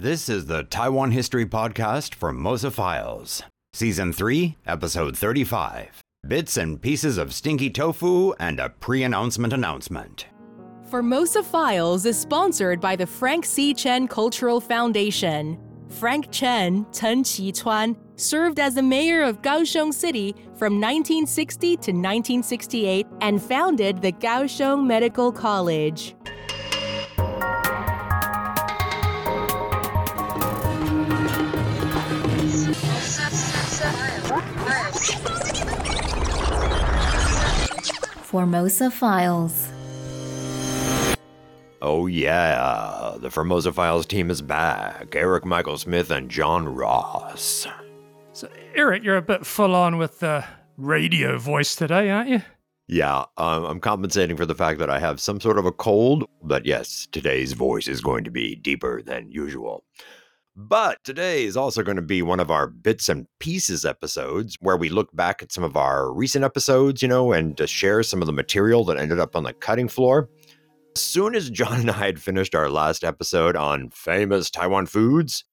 This is the Taiwan History Podcast Formosa Files, Season 3, Episode 35 Bits and Pieces of Stinky Tofu and a Pre Announcement Announcement. Formosa Files is sponsored by the Frank C. Chen Cultural Foundation. Frank Chen, Chen Qichuan, served as the mayor of Kaohsiung City from 1960 to 1968 and founded the Kaohsiung Medical College. Formosa Files. Oh, yeah, the Formosa Files team is back. Eryk Michael Smith and John Ross. So, Eryk, you're a bit full on with the radio voice today, aren't you? Yeah, um, I'm compensating for the fact that I have some sort of a cold, but yes, today's voice is going to be deeper than usual. But today is also going to be one of our bits and pieces episodes where we look back at some of our recent episodes, you know, and to share some of the material that ended up on the cutting floor. As soon as John and I had finished our last episode on famous Taiwan foods,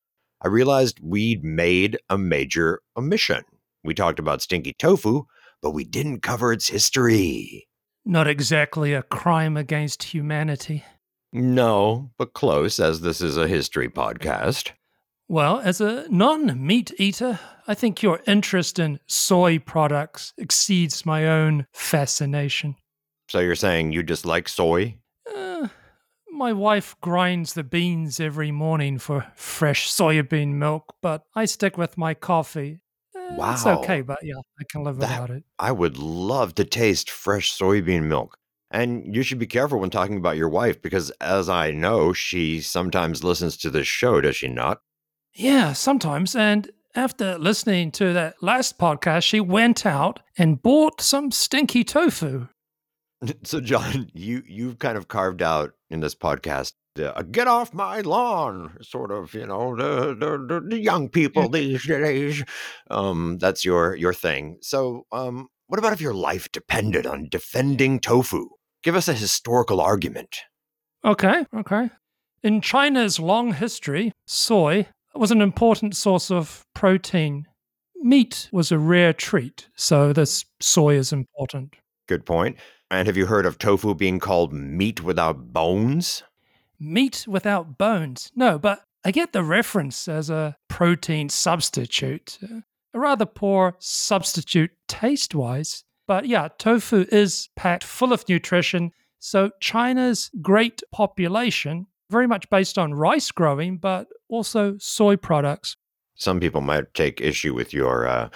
I realized we'd made a major omission. We talked about stinky tofu, but we didn't cover its history. Not exactly a crime against humanity. No, but close, as this is a history podcast. Well, as a non meat eater, I think your interest in soy products exceeds my own fascination. So you're saying you dislike soy? Uh, my wife grinds the beans every morning for fresh soybean milk, but I stick with my coffee. Uh, It's okay, but yeah, I can live That- without it. I would love to taste fresh soybean milk. And you should be careful when talking about your wife because, as I know, she sometimes listens to this show, does she not? Yeah, sometimes. And after listening to that last podcast, she went out and bought some stinky tofu. So, John, you you've kind of carved out in this podcast the uh, "get off my lawn" sort of, you know, the the, the, the young people these days. Um, that's your your thing. So, um, what about if your life depended on defending tofu? Give us a historical argument. Okay, okay. In China's long history, soy was an important source of protein. Meat was a rare treat, so this soy is important. Good point. And have you heard of tofu being called meat without bones? Meat without bones. No, but I get the reference as a protein substitute. A rather poor substitute taste wise. But yeah, tofu is packed full of nutrition. So China's great population, very much based on rice growing, but also soy products. Some people might take issue with your uh,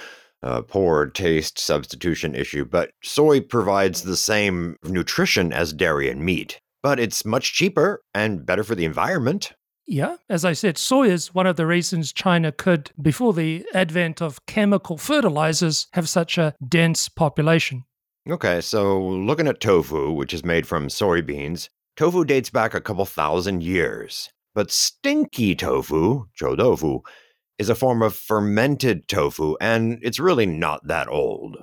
uh, poor taste substitution issue, but soy provides the same nutrition as dairy and meat, but it's much cheaper and better for the environment. Yeah, as I said, soy is one of the reasons China could, before the advent of chemical fertilizers, have such a dense population. Okay, so looking at tofu, which is made from soybeans, tofu dates back a couple thousand years. But stinky tofu, choutofu, is a form of fermented tofu, and it's really not that old.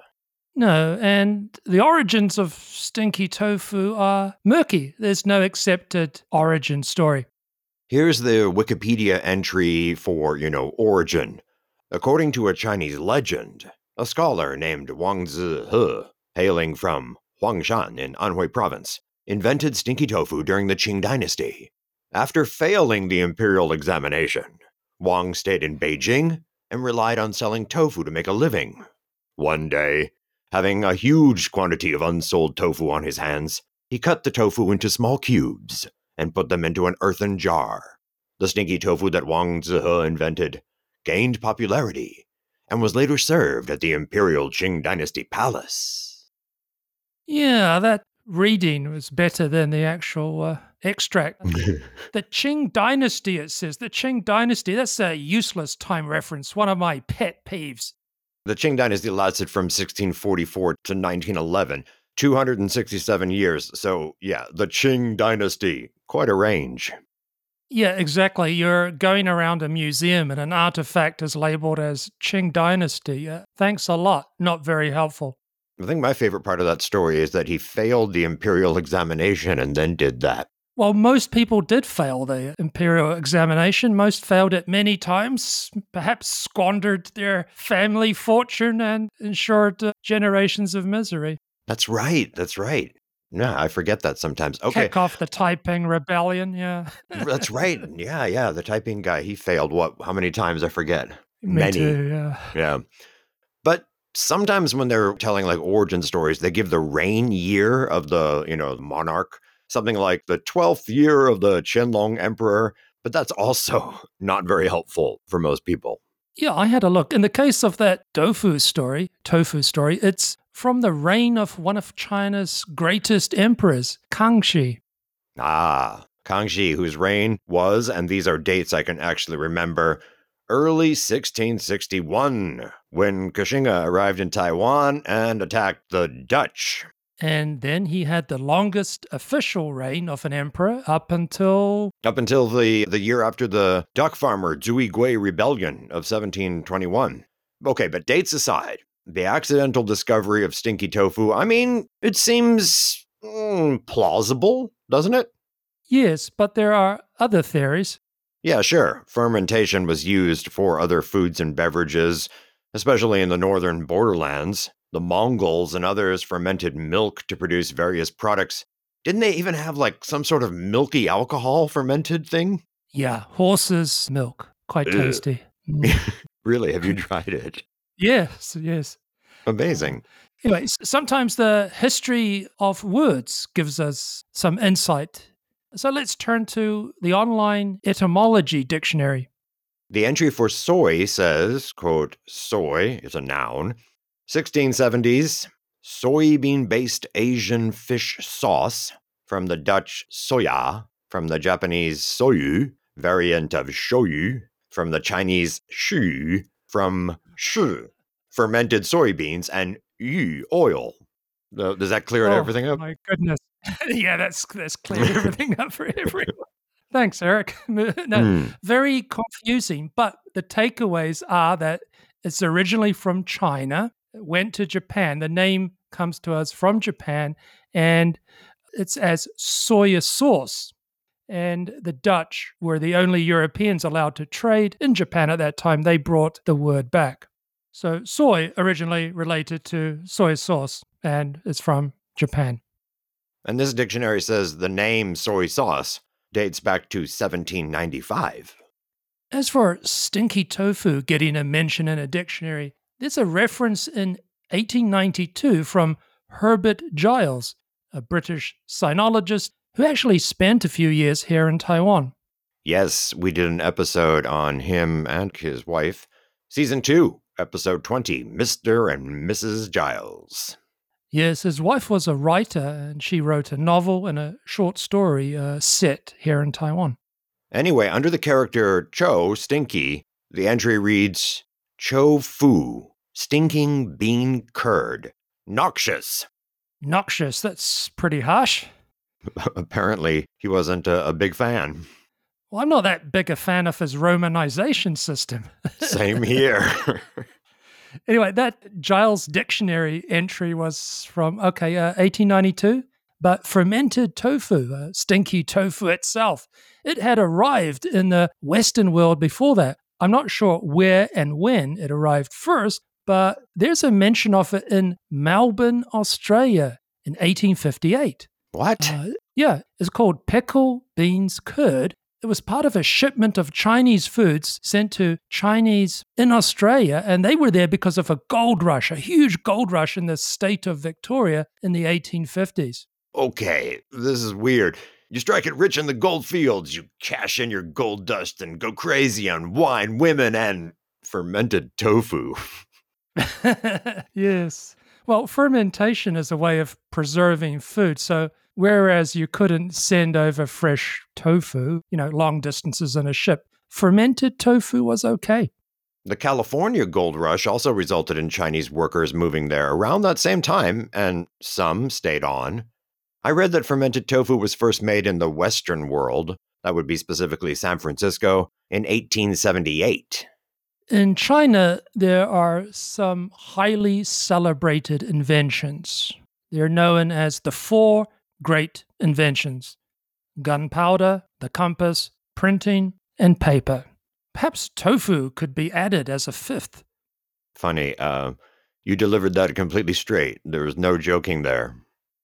No, and the origins of stinky tofu are murky. There's no accepted origin story. Here's the Wikipedia entry for, you know, origin. According to a Chinese legend, a scholar named Wang Zhihe, hailing from Huangshan in Anhui province, invented stinky tofu during the Qing dynasty. After failing the imperial examination, Wang stayed in Beijing and relied on selling tofu to make a living. One day, having a huge quantity of unsold tofu on his hands, he cut the tofu into small cubes and put them into an earthen jar. The stinky tofu that Wang Zhihe invented gained popularity and was later served at the imperial Qing dynasty palace. Yeah, that reading was better than the actual uh, extract. the Qing dynasty, it says. The Qing dynasty, that's a useless time reference, one of my pet peeves. The Qing dynasty lasted from 1644 to 1911, 267 years. So, yeah, the Qing dynasty, quite a range. Yeah, exactly. You're going around a museum and an artifact is labeled as Qing Dynasty. Uh, thanks a lot. Not very helpful. I think my favorite part of that story is that he failed the imperial examination and then did that. Well, most people did fail the imperial examination. Most failed it many times, perhaps squandered their family fortune and ensured uh, generations of misery. That's right. That's right. Yeah, I forget that sometimes. Okay. Kick off the Taiping Rebellion, yeah. That's right. Yeah, yeah. The Taiping guy, he failed what? How many times? I forget. Me Many. too, yeah. Yeah. But sometimes when they're telling like origin stories, they give the reign year of the, you know, monarch, something like the 12th year of the Qianlong emperor, but that's also not very helpful for most people. Yeah, I had a look. In the case of that tofu story, tofu story, it's from the reign of one of China's greatest emperors, Kangxi. Ah, Kangxi, whose reign was, and these are dates I can actually remember, early 1661, when Koxinga arrived in Taiwan and attacked the Dutch. And then he had the longest official reign of an emperor up until Up until the, the year after the duck farmer Zhu Yigui rebellion of 1721. Okay, but dates aside, the accidental discovery of stinky tofu, I mean, it seems mm, plausible, doesn't it? yes, but there are other theories. Yeah, sure. Fermentation was used for other foods and beverages, especially in the northern borderlands. The Mongols and others fermented milk to produce various products. Didn't they even have like some sort of milky alcohol fermented thing? Yeah, horses' milk, quite tasty. Mm. Really? Have you tried it? yes, yes. Amazing. Anyway, sometimes the history of words gives us some insight. So let's turn to the online etymology dictionary. The entry for soy says, quote, soy is a noun. 1670s, soybean based Asian fish sauce from the Dutch soya, from the Japanese soyu, variant of shoyu, from the Chinese shu, from shu, fermented soybeans, and yu, oil. Does that clear Oh, everything up? Oh my goodness. yeah, that's that's cleared everything up for everyone. Thanks, Eryk. no, Hmm. very confusing, but the takeaways are that it's originally from China, it went to Japan. The name comes to us from Japan, and it's as soya sauce. And the Dutch were the only Europeans allowed to trade in Japan at that time. They brought the word back. So, soy originally related to soy sauce, and it's from Japan. And this dictionary says the name soy sauce dates back to 1795. As for stinky tofu getting a mention in a dictionary, there's a reference in 1892 from Herbert Giles, a British sinologist who actually spent a few years here in Taiwan. Yes, we did an episode on him and his wife. Season 2, episode 20 Mr. and Mrs. Giles. Yes, his wife was a writer and she wrote a novel and a short story uh, set here in Taiwan. Anyway, under the character Cho, Stinky, the entry reads Cho Fu, stinking bean curd. Noxious. Noxious, that's pretty harsh. Apparently, he wasn't a, a big fan. Well, I'm not that big a fan of his romanization system. Same here. Anyway, that Giles dictionary entry was from, okay, uh, 1892. But fermented tofu, uh, stinky tofu itself, it had arrived in the Western world before that. I'm not sure where and when it arrived first, but there's a mention of it in Melbourne, Australia in 1858. what? Uh, yeah, it's called pickle beans curd. It was part of a shipment of Chinese foods sent to Chinese in Australia, and they were there because of a gold rush, a huge gold rush in the state of Victoria in the 1850s. okay, this is weird. You strike it rich in the gold fields, you cash in your gold dust and go crazy on wine, women, and fermented tofu. yes. Well, fermentation is a way of preserving food. So, whereas you couldn't send over fresh tofu, you know, long distances in a ship, fermented tofu was okay. The California gold rush also resulted in Chinese workers moving there around that same time, and some stayed on. I read that fermented tofu was first made in the Western world, that would be specifically San Francisco, in 1878. In China, there are some highly celebrated inventions. They're known as the four great inventions. gunpowder, the compass, printing, and paper. Perhaps tofu could be added as a fifth. Funny, uh, you delivered that completely straight. There was no joking there.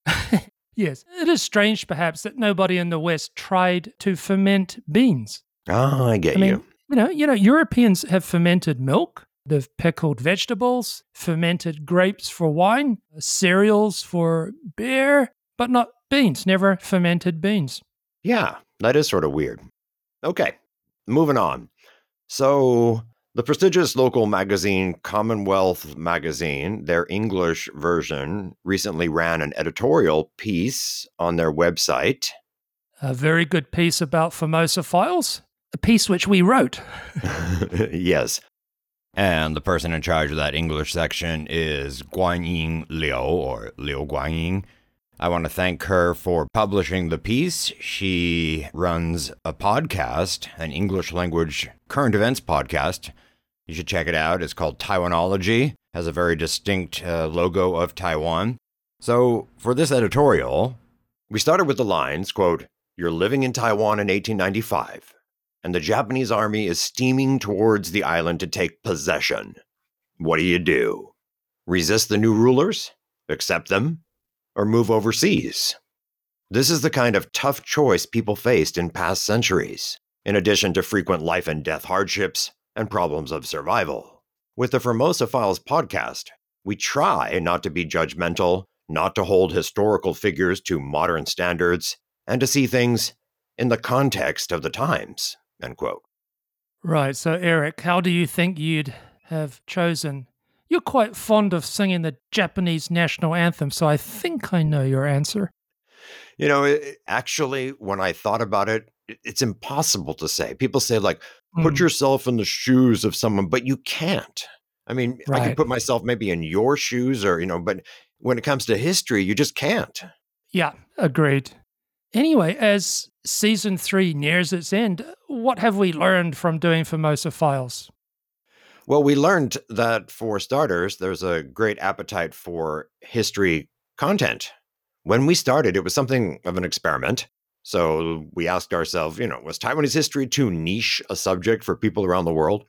yes, it is strange perhaps that nobody in the West tried to ferment beans. Ah, I get I mean, you. you know, you know, Europeans have fermented milk, they've pickled vegetables, fermented grapes for wine, cereals for beer, but not beans, never fermented beans. Yeah, that is sort of weird. Okay, moving on. So, the prestigious local magazine Commonwealth Magazine, their English version, recently ran an editorial piece on their website. A very good piece about Formosa files, a piece which we wrote. yes. And the person in charge of that English section is Guanyin Liu, or Liu Guanyin. I want to thank her for publishing the piece. She runs a podcast, an English language current events podcast. You should check it out. It's called Taiwanology. Has a very distinct uh, logo of Taiwan. So, for this editorial, we started with the lines, quote, "You're living in Taiwan in 1895, and the Japanese army is steaming towards the island to take possession. What do you do? Resist the new rulers? Accept them? Or move overseas. This is the kind of tough choice people faced in past centuries, in addition to frequent life and death hardships and problems of survival. With the Formosa Files podcast, we try not to be judgmental, not to hold historical figures to modern standards, and to see things in the context of the times. Right. So, Eryk, how do you think you'd have chosen you're quite fond of singing the Japanese national anthem, so I think I know your answer. You know, it, actually, when I thought about it, it's impossible to say. People say, like, put mm. yourself in the shoes of someone, but you can't. I mean, right. I could put myself maybe in your shoes or, you know, but when it comes to history, you just can't. Yeah, agreed. Anyway, as season three nears its end, what have we learned from doing Formosa Files? Well, we learned that for starters, there's a great appetite for history content. When we started, it was something of an experiment. So we asked ourselves, you know, was Taiwanese history too niche a subject for people around the world?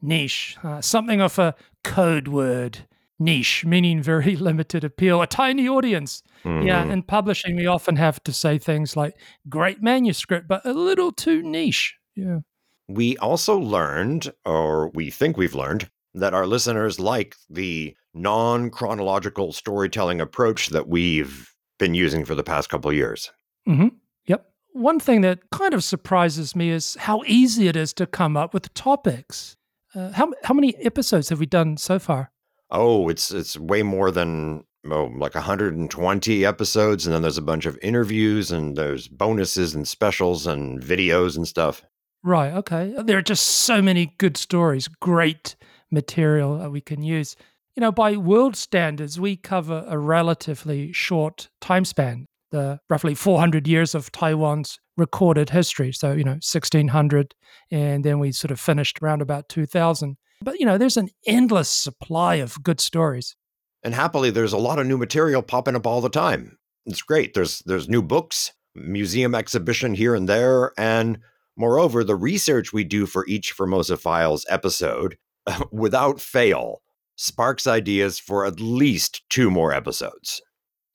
Niche, uh, something of a code word. Niche, meaning very limited appeal, a tiny audience. Mm. Yeah, mm-hmm. in publishing, we often have to say things like great manuscript, but a little too niche. Yeah. We also learned, or we think we've learned, that our listeners like the non chronological storytelling approach that we've been using for the past couple of years. Mm-hmm. Yep. One thing that kind of surprises me is how easy it is to come up with topics. Uh, how how many episodes have we done so far? Oh, it's it's way more than oh, like 120 episodes, and then there's a bunch of interviews, and there's bonuses and specials and videos and stuff. Right. Okay. There are just so many good stories, great material that we can use. You know, by world standards, we cover a relatively short time span, the roughly 400 years of Taiwan's recorded history. So, you know, 1600, and then we sort of finished around about 2000. But, you know, there's an endless supply of good stories. And happily, there's a lot of new material popping up all the time. It's great. There's there's new books, museum exhibition here and there, and Moreover, the research we do for each Formosa Files episode, without fail, sparks ideas for at least two more episodes.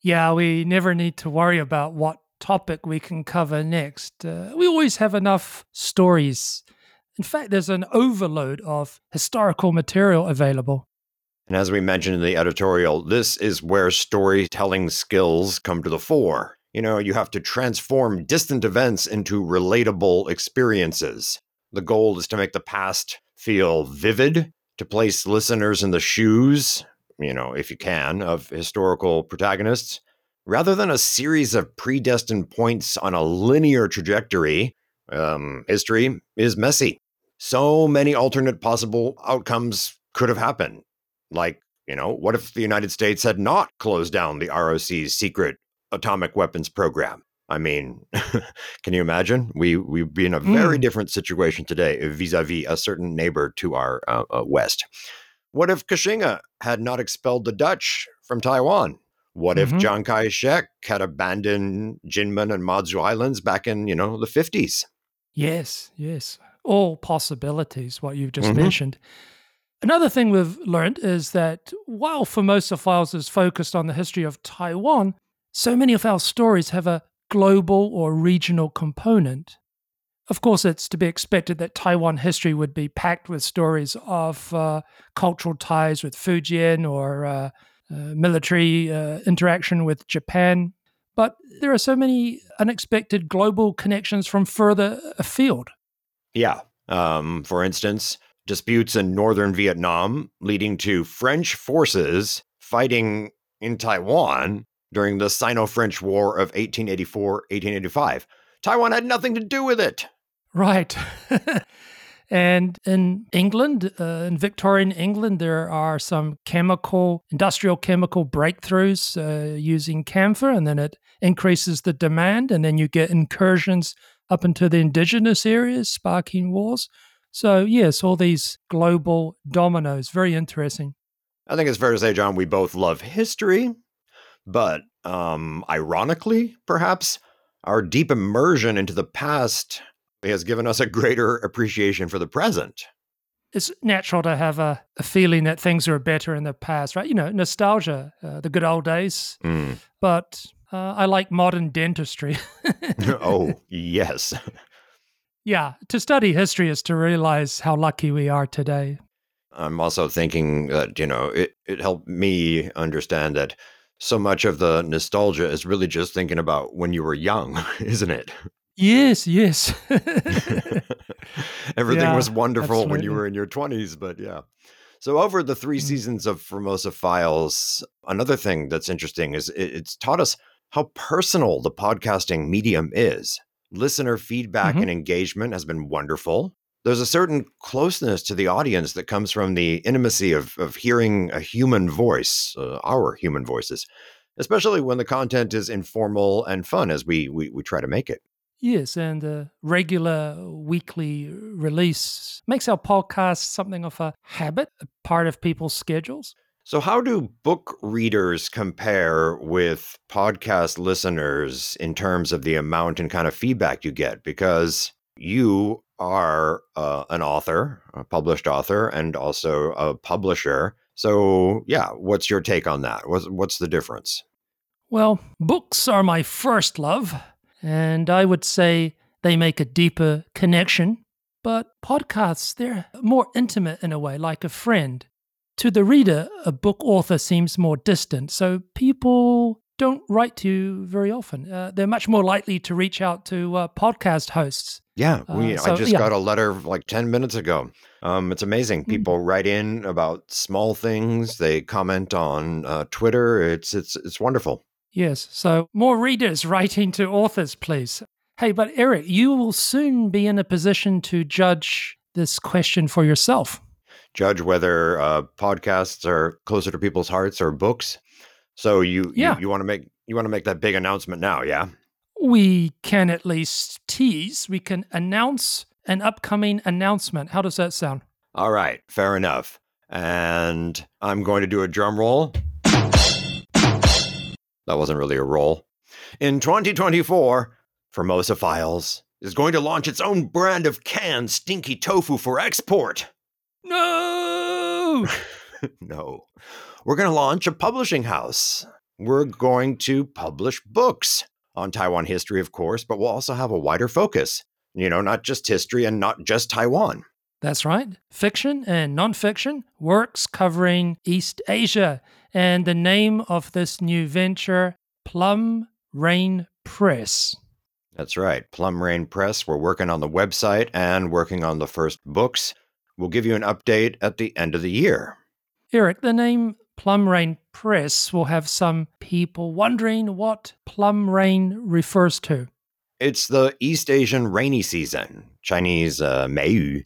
Yeah, we never need to worry about what topic we can cover next. Uh, we always have enough stories. In fact, there's an overload of historical material available. And as we mentioned in the editorial, this is where storytelling skills come to the fore. You know, you have to transform distant events into relatable experiences. The goal is to make the past feel vivid, to place listeners in the shoes, you know, if you can, of historical protagonists, rather than a series of predestined points on a linear trajectory. Um, history is messy. So many alternate possible outcomes could have happened. Like, you know, what if the United States had not closed down the ROC's secret atomic weapons program. I mean, can you imagine? We we'd be in a very mm. different situation today vis-a-vis a certain neighbor to our uh, uh, west. What if Koxinga had not expelled the Dutch from Taiwan? What Mhm. if Chiang Kai shek had abandoned Jinmen and Mazu Islands back in, you know, the 50s? Yes, yes. All possibilities, what you've just Mhm. mentioned. Another thing we've learned is that while Formosa Files is focused on the history of Taiwan, so many of our stories have a global or regional component. Of course, it's to be expected that Taiwan history would be packed with stories of uh, cultural ties with Fujian or uh, uh, military uh, interaction with Japan. But there are so many unexpected global connections from further afield. Yeah. Um, for instance, disputes in northern Vietnam leading to French forces fighting in Taiwan during the Sino French War of 1884 1885. Taiwan had nothing to do with it. Right. and in England, uh, in Victorian England, there are some chemical, industrial chemical breakthroughs uh, using camphor, and then it increases the demand, and then you get incursions up into the indigenous areas, sparking wars. So, yes, all these global dominoes, very interesting. I think it's fair to say, John, we both love history, but um, ironically, perhaps, our deep immersion into the past has given us a greater appreciation for the present. It's natural to have a, a feeling that things are better in the past, right? You know, nostalgia, uh, the good old days. Mm. But uh, I like modern dentistry. oh, yes. Yeah, to study history is to realize how lucky we are today. I'm also thinking that, you know, it, it helped me understand that so much of the nostalgia is really just thinking about when you were young, isn't it? Yes, yes. Everything Yeah, was wonderful when you were in your 20s, but yeah. So, over the three Mm. seasons of Formosa Files, another thing that's interesting is it's taught us how personal the podcasting medium is. Listener feedback Mhm. and engagement has been wonderful. There's a certain closeness to the audience that comes from the intimacy of, of hearing a human voice, uh, our human voices, especially when the content is informal and fun as we, we, we try to make it. yes, and a regular weekly release makes our podcast something of a habit, a part of people's schedules. So, how do book readers compare with podcast listeners in terms of the amount and kind of feedback you get? Because you are uh, an author, a published author, and also a publisher. So, yeah, what's your take on that? What's, what's the difference? Well, books are my first love, and I would say they make a deeper connection. But podcasts, they're more intimate in a way, like a friend. To the reader, a book author seems more distant, so people don't write to you very often. Uh, they're much more likely to reach out to uh, podcast hosts. Yeah, we, Uh, so, I just yeah. got a letter like 10 minutes ago. Um, it's amazing. Mm. People write in about small things. They comment on uh, Twitter. It's it's it's wonderful. Yes, so more readers writing to authors, please. Hey, but Eryk, you will soon be in a position to judge this question for yourself. judge whether uh, podcasts are closer to people's hearts or books. So you Yeah. you, you want to make you want to make that big announcement now, yeah? We can at least tease, we can announce an upcoming announcement. How does that sound? All right, fair enough. And I'm going to do a drum roll. That wasn't really a roll. In 2024, Formosa Files is going to launch its own brand of canned stinky tofu for export. No! no. We're going to launch a publishing house. We're going to publish books on Taiwan history, of course, but we'll also have a wider focus. You know, not just history and not just Taiwan. That's right. Fiction and nonfiction works covering East Asia. And the name of this new venture, Plum Rain Press. That's right. Plum Rain Press. We're working on the website and working on the first books. We'll give you an update at the end of the year. Eryk, the name Plum Rain Press will have some people wondering what Plum Rain refers to. It's the East Asian rainy season, Chinese uh, Meiyu.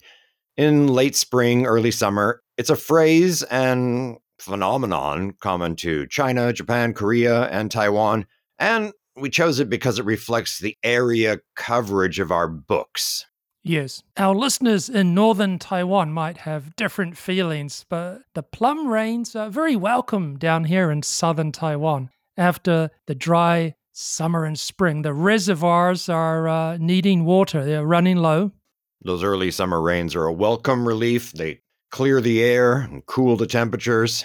In late spring, early summer, it's a phrase and phenomenon common to China, Japan, Korea, and Taiwan. And we chose it because it reflects the area coverage of our books. Yes, our listeners in northern Taiwan might have different feelings, but the plum rains are very welcome down here in southern Taiwan. after the dry summer and spring. The reservoirs are uh, needing water, they're running low. Those early summer rains are a welcome relief. They clear the air and cool the temperatures.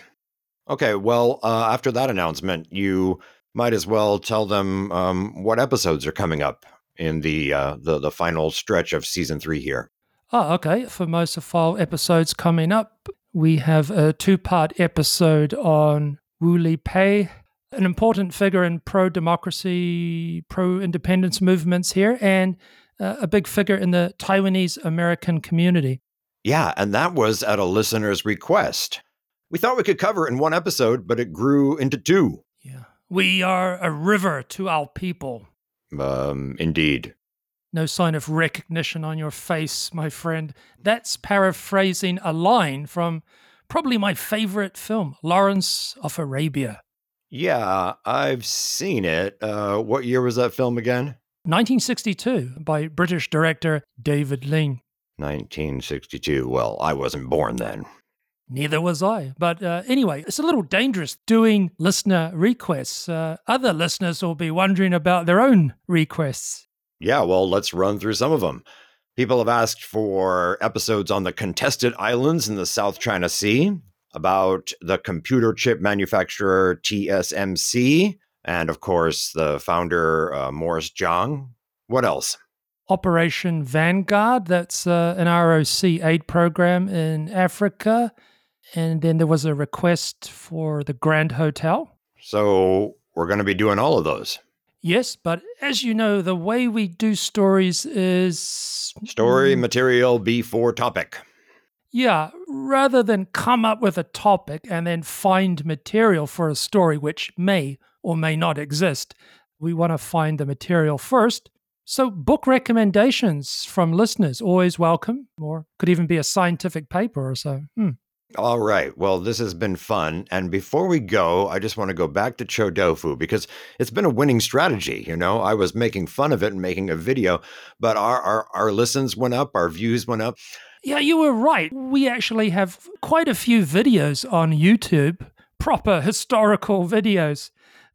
Okay, well, uh, after that announcement, you might as well tell them um, what episodes are coming up in the, uh, the the final stretch of season three here. Oh, okay. For most of our episodes coming up, we have a two part episode on Wu Li Pei, an important figure in pro democracy, pro independence movements here, and uh, a big figure in the Taiwanese American community. Yeah, and that was at a listener's request. We thought we could cover it in one episode, but it grew into two. Yeah. We are a river to our people. Um, indeed. No sign of recognition on your face, my friend. That's paraphrasing a line from probably my favorite film, Lawrence of Arabia. Yeah, I've seen it. Uh, what year was that film again? 1962 by British director David Lean. 1962. Well, I wasn't born then. Neither was I. But uh, anyway, it's a little dangerous doing listener requests. Uh, other listeners will be wondering about their own requests. Yeah, well, let's run through some of them. People have asked for episodes on the contested islands in the South China Sea, about the computer chip manufacturer TSMC, and of course, the founder, uh, Morris Chang. What else? Operation Vanguard, that's uh, an ROC aid program in Africa. And then there was a request for the Grand Hotel. So we're going to be doing all of those. Yes, but as you know, the way we do stories is story material before topic. Yeah, rather than come up with a topic and then find material for a story which may or may not exist, we want to find the material first. So, book recommendations from listeners always welcome, or could even be a scientific paper or so. Hmm. All right. Well, this has been fun. And before we go, I just want to go back to Cho Tofu because it's been a winning strategy. You know, I was making fun of it and making a video, but our, our, our listens went up, our views went up. Yeah, you were right. We actually have quite a few videos on YouTube, proper historical videos,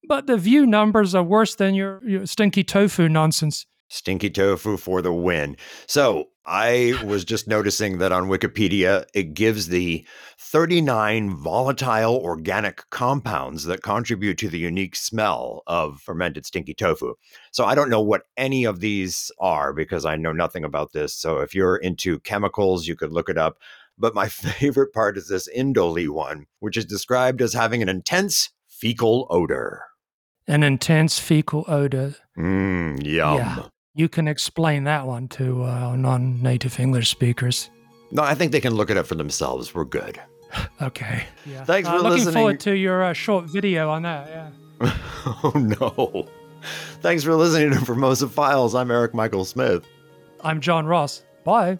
but the view numbers are worse than your, your stinky tofu nonsense. Stinky tofu for the win. So I was just noticing that on Wikipedia, it gives the 39 volatile organic compounds that contribute to the unique smell of fermented stinky tofu. So I don't know what any of these are because I know nothing about this. So if you're into chemicals, you could look it up. But my favorite part is this indole one, which is described as having an intense fecal odor. An intense fecal odor. Mmm, yum. Yeah. You can explain that one to uh, non native English speakers. No, I think they can look it up for themselves. We're good. okay. Yeah. Thanks uh, for looking listening. forward to your uh, short video on that. Yeah. oh, no. Thanks for listening to Formosa Files. I'm Eryk Michael Smith. I'm John Ross. Bye.